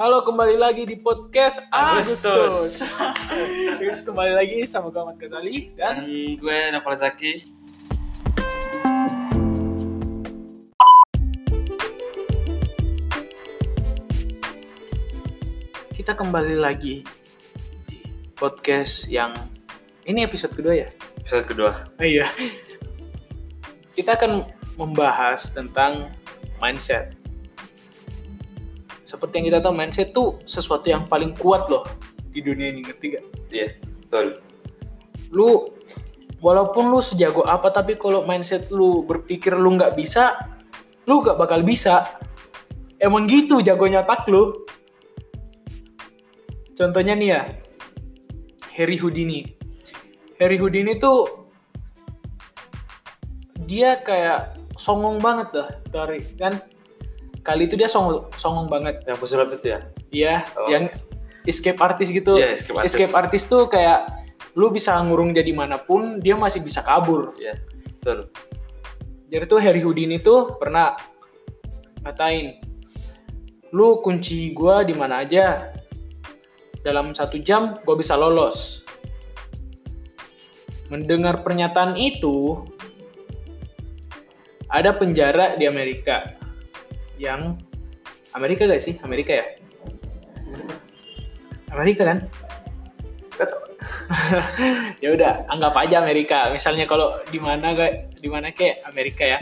Halo, kembali lagi di podcast Agustus. Agustus. kembali lagi sama gue Ahmad Ghazali dan Dan gue Napal Zaki. kita kembali lagi di podcast yang ini episode kedua ya. Episode kedua. Oh, iya. Kita akan membahas tentang mindset. Seperti yang kita tahu, mindset tuh sesuatu yang paling kuat loh di dunia ini, ngerti gak? Iya, betul. Lu, walaupun lu sejago apa, tapi kalau mindset lu berpikir lu nggak bisa, lu gak bakal bisa. Emang gitu jagonya otak lu. Contohnya nih ya, Harry Houdini. Harry Houdini tuh dia kayak songong banget dah dari kan kali itu dia songong songong banget Yang pesulap itu ya? Iya, Oh. yang escape artist gitu. Iya, escape artist. Escape artist tuh kayak lu bisa ngurung jadi mana pun, dia masih bisa kabur. Iya, betul. Jadi tuh Harry Houdini tuh pernah ngatain, lu kunci gua di mana aja. Dalam satu jam gua bisa lolos. Mendengar pernyataan itu, ada penjara di Amerika yang Amerika gak sih? Amerika ya? Amerika kan? Gak ya udah anggap aja Amerika misalnya kalau di mana kayak di mana kayak Amerika ya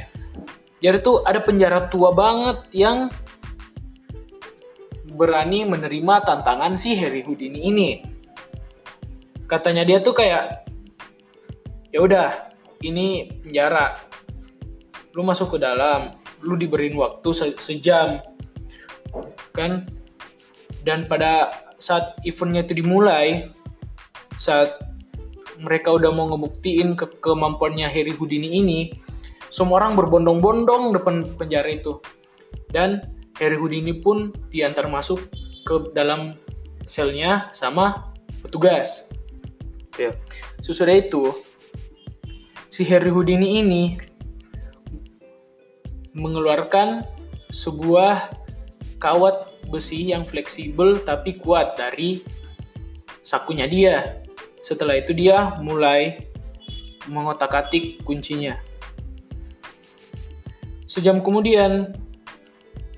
jadi tuh ada penjara tua banget yang berani menerima tantangan si Harry Houdini ini katanya dia tuh kayak ya udah ini penjara lu masuk ke dalam lu diberin waktu se- sejam kan dan pada saat eventnya itu dimulai saat mereka udah mau ngebuktiin ke kemampuannya Harry Houdini ini, semua orang berbondong-bondong depan penjara itu. Dan Harry Houdini pun diantar masuk ke dalam selnya sama petugas. Iya. Sesudah itu, si Harry Houdini ini mengeluarkan sebuah kawat besi yang fleksibel tapi kuat dari sakunya dia. Setelah itu dia mulai mengotak-atik kuncinya. Sejam kemudian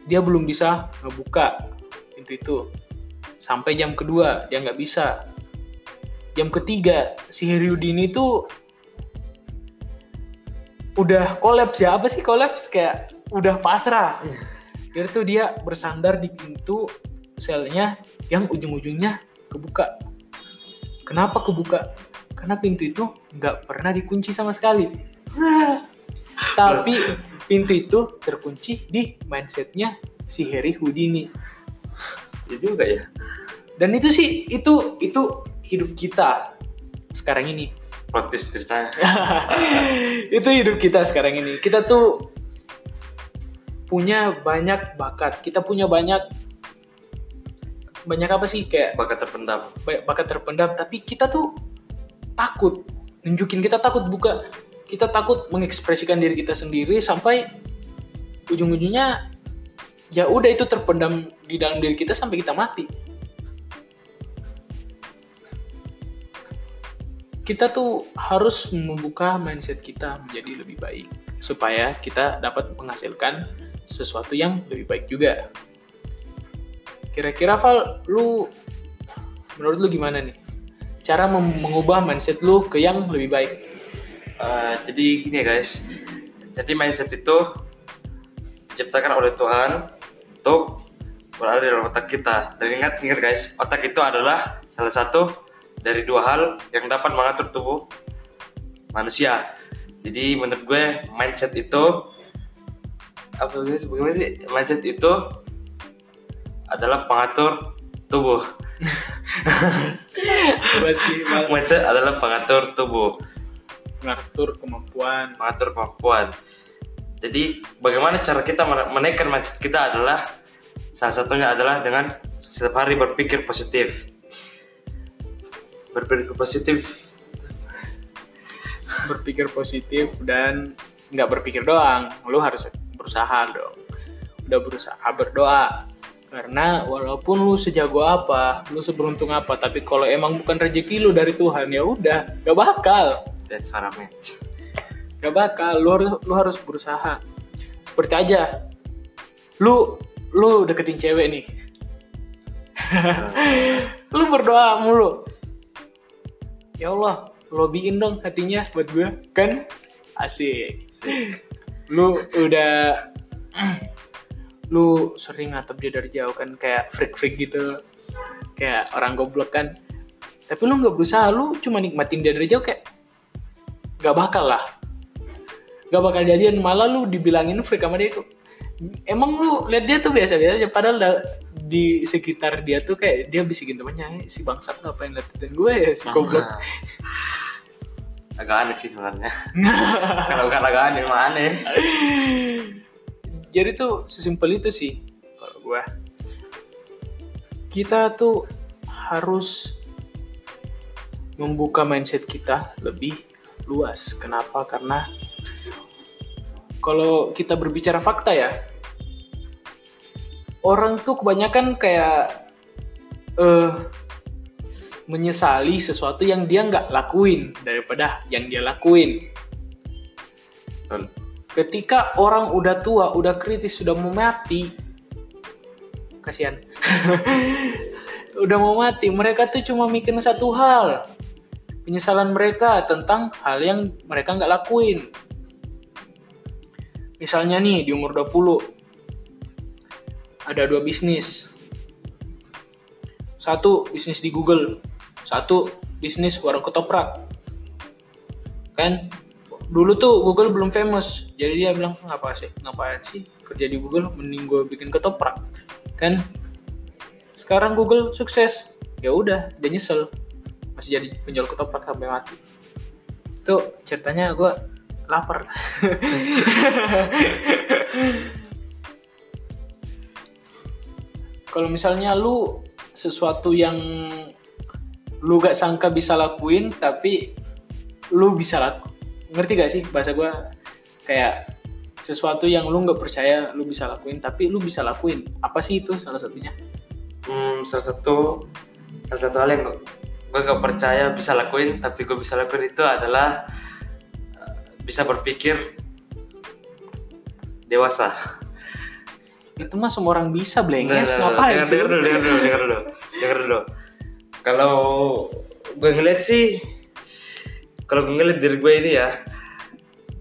dia belum bisa ngebuka pintu itu. Sampai jam kedua dia nggak bisa. Jam ketiga si Harry Houdini itu udah kolaps ya apa sih kolaps kayak udah pasrah. Jadi tuh dia bersandar di pintu selnya yang ujung-ujungnya kebuka. Kenapa kebuka? Karena pintu itu nggak pernah dikunci sama sekali. Tapi pintu itu terkunci di mindsetnya si Harry Houdini. Iya juga ya. Dan itu sih itu itu hidup kita sekarang ini. Plot twist ceritanya. itu hidup kita sekarang ini. Kita tuh punya banyak bakat. Kita punya banyak banyak apa sih kayak Bakat terpendam. banyak bakat terpendam tapi kita tuh takut nunjukin kita takut buka kita takut mengekspresikan diri kita sendiri sampai ujung-ujungnya ya udah itu terpendam di dalam diri kita sampai kita mati kita tuh harus membuka mindset kita menjadi lebih baik supaya kita dapat menghasilkan sesuatu yang lebih baik juga kira-kira Val lu menurut lu gimana nih cara mengubah mindset lu ke yang lebih baik Eh, jadi gini ya guys. Jadi mindset itu diciptakan oleh Tuhan untuk berada di dalam otak kita. Dan ingat, ingat guys, otak itu adalah salah satu dari dua hal yang dapat mengatur tubuh manusia. Jadi menurut gue mindset itu apa sih bagaimana sih mindset itu adalah pengatur tubuh. Mindset adalah pengatur tubuh. mengatur kemampuan mengatur kemampuan. Jadi bagaimana cara kita men- menaikkan mindset kita adalah salah satunya adalah dengan setiap hari berpikir positif. Berpikir positif berpikir positif dan nggak berpikir doang lu harus berusaha dong udah berusaha berdoa Karena walaupun lu sejago apa, lu seberuntung apa, tapi kalau emang bukan rezeki lu dari Tuhan ya udah, gak bakal. That's what I meant. Gak bakal, lu harus lu harus berusaha. Seperti aja, lu lu deketin cewek nih, lu berdoa mulu. Ya Allah, lobbyin dong hatinya buat gue, kan? Asik. Lu udah lu sering ngatep dia dari jauh kan kayak freak-freak gitu. Kayak orang goblok kan. Tapi lu nggak berusaha, lu cuma nikmatin dia dari jauh kayak gak bakal lah gak bakal jadian malah lu dibilangin freak sama dia tuh emang lu lihat dia tuh biasa-biasa aja padahal da- di sekitar dia tuh kayak dia bisikin temannya "Eh, si bangsat ngapain liatin gue ya si goblok. Agak aneh sih sebenarnya. Kalau bukan agak aneh, mah aneh. jadi tuh sesimpel itu sih kalau gue. Kita tuh harus membuka mindset kita lebih luas. Kenapa? Karena kalau kita berbicara fakta ya orang tuh kebanyakan kayak eh menyesali sesuatu yang dia nggak lakuin daripada yang dia lakuin Betul. ketika orang udah tua, udah kritis, sudah mau mati, kasihan, udah mau mati, mereka tuh cuma mikirin satu hal, penyesalan mereka tentang hal yang mereka nggak lakuin. Misalnya nih di umur 20 ada dua bisnis. Satu bisnis di Google, satu bisnis warung ketoprak. Kan dulu tuh Google belum famous. Jadi dia bilang ngapa sih? Ngapain sih kerja di Google? Mending gue bikin ketoprak. Kan sekarang Google sukses. Ya udah dia nyesel. Masih jadi penjual ketoprak sampai mati. Itu ceritanya gue lapar. Kalau misalnya lu sesuatu yang lu gak sangka bisa lakuin tapi lu bisa laku ngerti gak sih bahasa gue kayak sesuatu yang lu nggak percaya lu bisa lakuin tapi lu bisa lakuin. Apa sih itu salah satunya? Hmm, salah satu salah satu hal yang gue gak percaya bisa lakuin tapi gue bisa lakuin itu adalah bisa berpikir dewasa. itu mah semua orang bisa Nah, blenges nah, ngapain sih dengar dulu, dengar dulu, dengar dulu, dengar dulu. Kalau gue ngeliat sih, kalau gue ngeliat diri gue ini ya,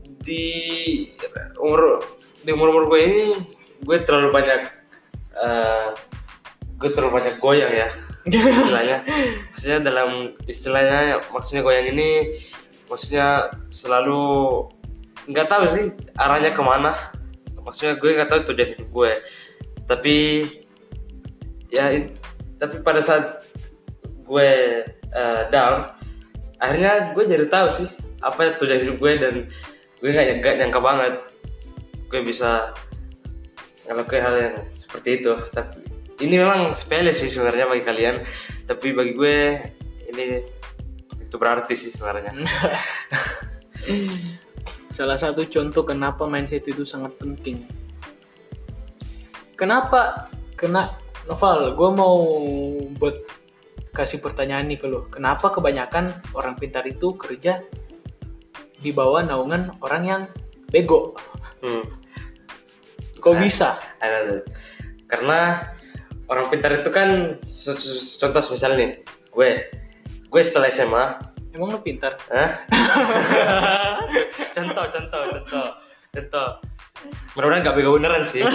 di umur di umur umur gue ini, gue terlalu banyak, eh, gue terlalu banyak goyang ya, istilahnya. Maksudnya dalam istilahnya, maksudnya goyang ini, maksudnya selalu nggak tahu sih arahnya ke mana. Maksudnya gue nggak tahu tujuan hidup gue. Tapi ya in- tapi pada saat gue uh, down akhirnya gue jadi tahu sih apa tujuan hidup gue dan gue nggak nggak nyangka banget gue bisa ngelakuin hal yang seperti itu. Tapi ini memang sepele sih sebenarnya bagi kalian. Tapi bagi gue ini itu berarti sih sebenarnya salah satu contoh kenapa mindset itu sangat penting kenapa kena Noval gue mau buat kasih pertanyaan nih ke lo kenapa kebanyakan orang pintar itu kerja di bawah naungan orang yang bego hmm. kok Nah. bisa Ada. Karena orang pintar itu kan contoh misalnya nih, gue gue setelah SMA, emang lo pintar Hah? contoh, contoh, contoh, contoh. Mudah-mudahan gak bego beneran sih.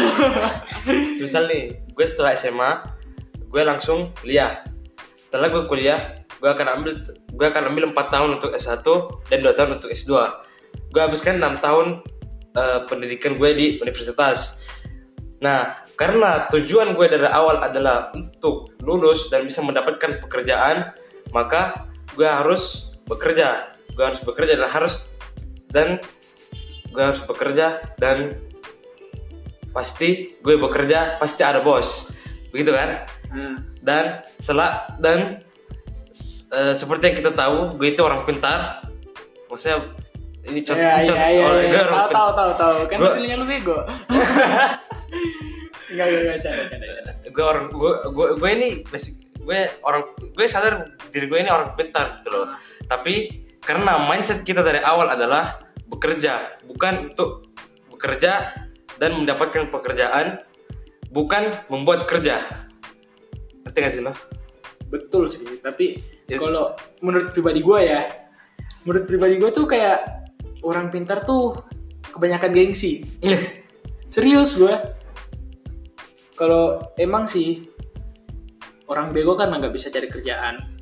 Misal nih, gue setelah SMA, gue langsung kuliah. Setelah gue kuliah, gue akan ambil gue akan ambil 4 tahun untuk S1 dan 2 tahun untuk S2. Gue habiskan 6 tahun eh, pendidikan gue di universitas. Nah, karena tujuan gue dari awal adalah untuk lulus dan bisa mendapatkan pekerjaan, maka gue harus bekerja. Gue harus bekerja dan harus dan gue harus bekerja dan pasti gue bekerja pasti ada bos, begitu kan? Dan selak dan eh, seperti yang kita tahu, gue itu orang pintar. Maksudnya ini contoh, ya ya contoh- ya, orang- ya, gue ya. orang tahu tahu tahu tahu kan Gua- hasilnya lu bego Enggak, enggak, enggak, canda, canda, canda. gue orang gue gue gue ini basic gue orang gue sadar diri gue ini orang pintar gitu loh tapi karena mindset kita dari awal adalah bekerja bukan untuk bekerja dan mendapatkan pekerjaan bukan membuat kerja ngerti gak sih lo Betul sih, tapi Yes. kalau menurut pribadi gue ya, menurut pribadi gue tuh kayak orang pintar tuh kebanyakan gengsi. Serius gue. Kalau emang sih orang bego kan nggak bisa cari kerjaan.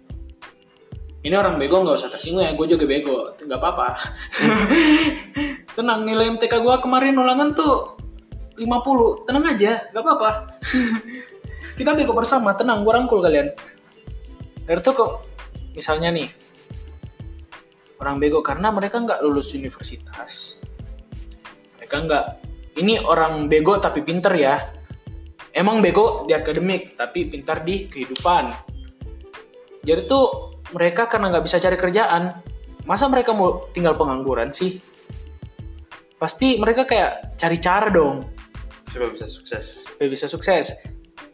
Ini orang bego nggak usah tersinggung ya, gue juga bego, nggak apa-apa. Tenang, nilai MTK gue kemarin ulangan tuh 50, tenang aja, nggak apa-apa. Kita bego bersama, tenang, gue rangkul kalian. Dari tuh kok, misalnya nih, orang bego karena mereka nggak lulus universitas. Mereka nggak, ini orang bego tapi pinter ya. Emang bego di akademik, tapi pintar di kehidupan. Jadi tuh mereka karena nggak bisa cari kerjaan, masa mereka mau tinggal pengangguran sih? Pasti mereka kayak cari cara dong supaya bisa sukses supaya bisa sukses.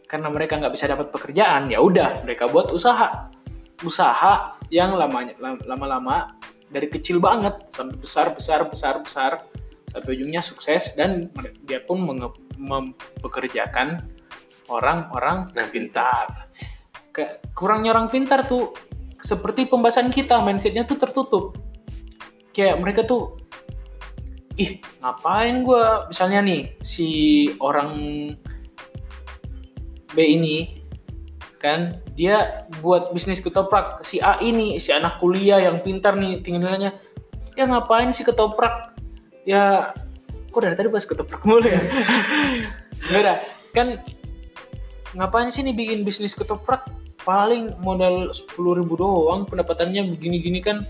Karena mereka nggak bisa dapat pekerjaan, ya udah mereka buat usaha, usaha yang lamanya lama-lama dari kecil banget sampai besar besar besar besar sampai ujungnya sukses dan dia pun menge- mempekerjakan orang-orang yang pintar. Ke, kurangnya orang pintar tuh seperti pembahasan kita mindsetnya tuh tertutup. Kayak mereka tuh ih ngapain gua? Misalnya nih si orang B ini kan dia buat bisnis ketoprak. Si A ini si anak kuliah yang pintar nih tinggi nilainya. Ya ngapain sih ketoprak? Ya kok dari tadi bahas ketoprak mulu ya? Ada kan ngapain sih nih bikin bisnis ketoprak paling modal 10.000 ribu doang pendapatannya begini-gini kan.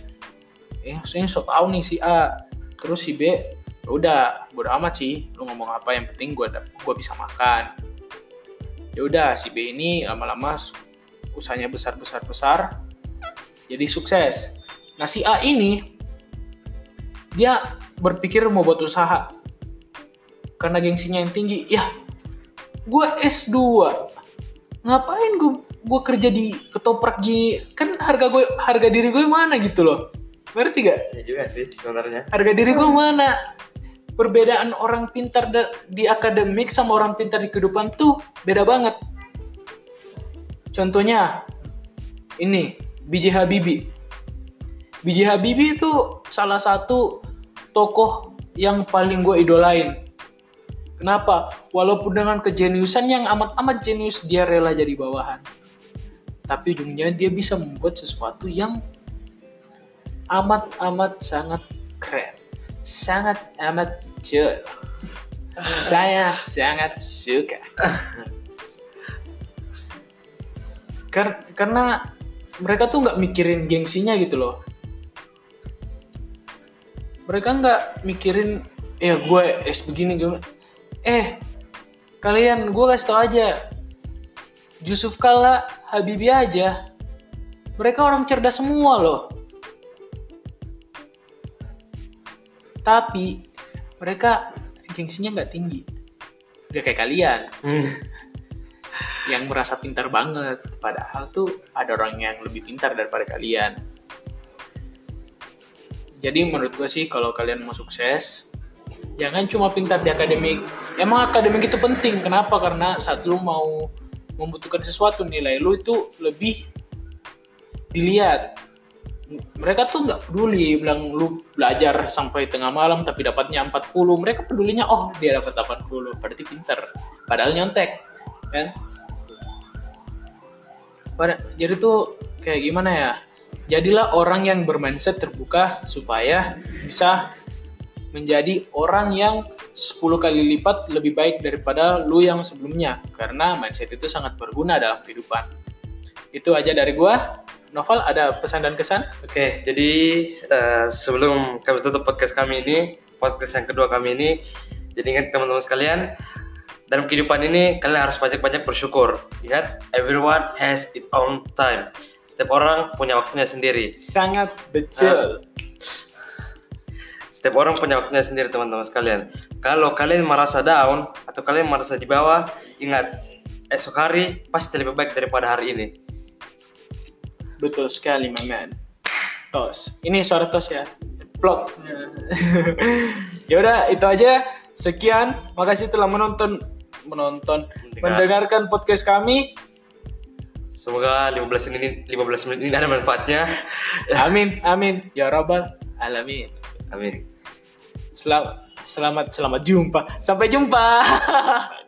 Ya saya so tau nih si A terus si B ya udah bodo amat sih. Lu ngomong apa yang penting dap- gua bisa makan. Ya udah si B ini lama-lama usahanya besar besar besar jadi sukses. Nah si A ini dia berpikir mau buat usaha karena gengsinya yang tinggi. Ya gua S2 ngapain gua gua kerja di ketoprak gini kan harga gue harga diri gue mana gitu loh. Ngerti gak ya juga sih sebenarnya. Harga diri gue mana? Perbedaan orang pintar di akademik sama orang pintar di kehidupan tuh beda banget. Contohnya ini BJ Habibie. BJ Habibie itu salah satu tokoh yang paling gue idolain kenapa walaupun dengan kejeniusan yang amat-amat jenius dia rela jadi bawahan tapi ujungnya dia bisa membuat sesuatu yang amat-amat sangat keren. Sangat amat jel. Saya sangat suka. Kar- karena mereka tuh nggak mikirin gengsinya gitu loh. Mereka nggak mikirin, eh gue es begini gue. Eh, kalian gue kasih tau aja. Yusuf Kala, Habibie aja. Mereka orang cerdas semua loh. tapi mereka gengsinya nggak tinggi udah kayak kalian yang merasa pintar banget padahal tuh ada orang yang lebih pintar daripada kalian jadi menurut gue sih kalau kalian mau sukses jangan cuma pintar di akademik. Emang akademik itu penting. Kenapa? Karena saat lu mau membutuhkan sesuatu nilai lu itu lebih dilihat. Mereka tuh nggak peduli bilang lu belajar sampai tengah malam tapi dapatnya 40 mereka pedulinya oh dia dapat 80 berarti pinter padahal nyontek kan? Jadi tuh kayak gimana ya? Jadilah orang yang bermindset terbuka supaya bisa menjadi orang yang 10 kali lipat lebih baik daripada lu yang sebelumnya karena mindset itu sangat berguna dalam kehidupan itu aja dari gua Novel ada pesan dan kesan Oke, jadi eh, sebelum kami tutup podcast kami ini, podcast yang kedua kami ini, jadi ingat teman-teman sekalian, dalam kehidupan ini kalian harus banyak-banyak bersyukur. Ingat, everyone has its own time. Setiap orang punya waktunya sendiri. sangat betul setiap orang punya waktunya sendiri teman-teman sekalian. Kalau kalian merasa down atau kalian merasa di bawah, ingat esok hari pasti lebih baik daripada hari ini. Betul sekali, my man. Tos. Ini suara tos ya. Plot. ya udah, itu aja. Sekian. Makasih telah menonton menonton Mendengar. mendengarkan podcast kami. Semoga 15 menit 15 menit ini ada manfaatnya. Amin, amin. Ya Rabbal alamin. Amin. Selamat selamat selamat jumpa. Sampai jumpa.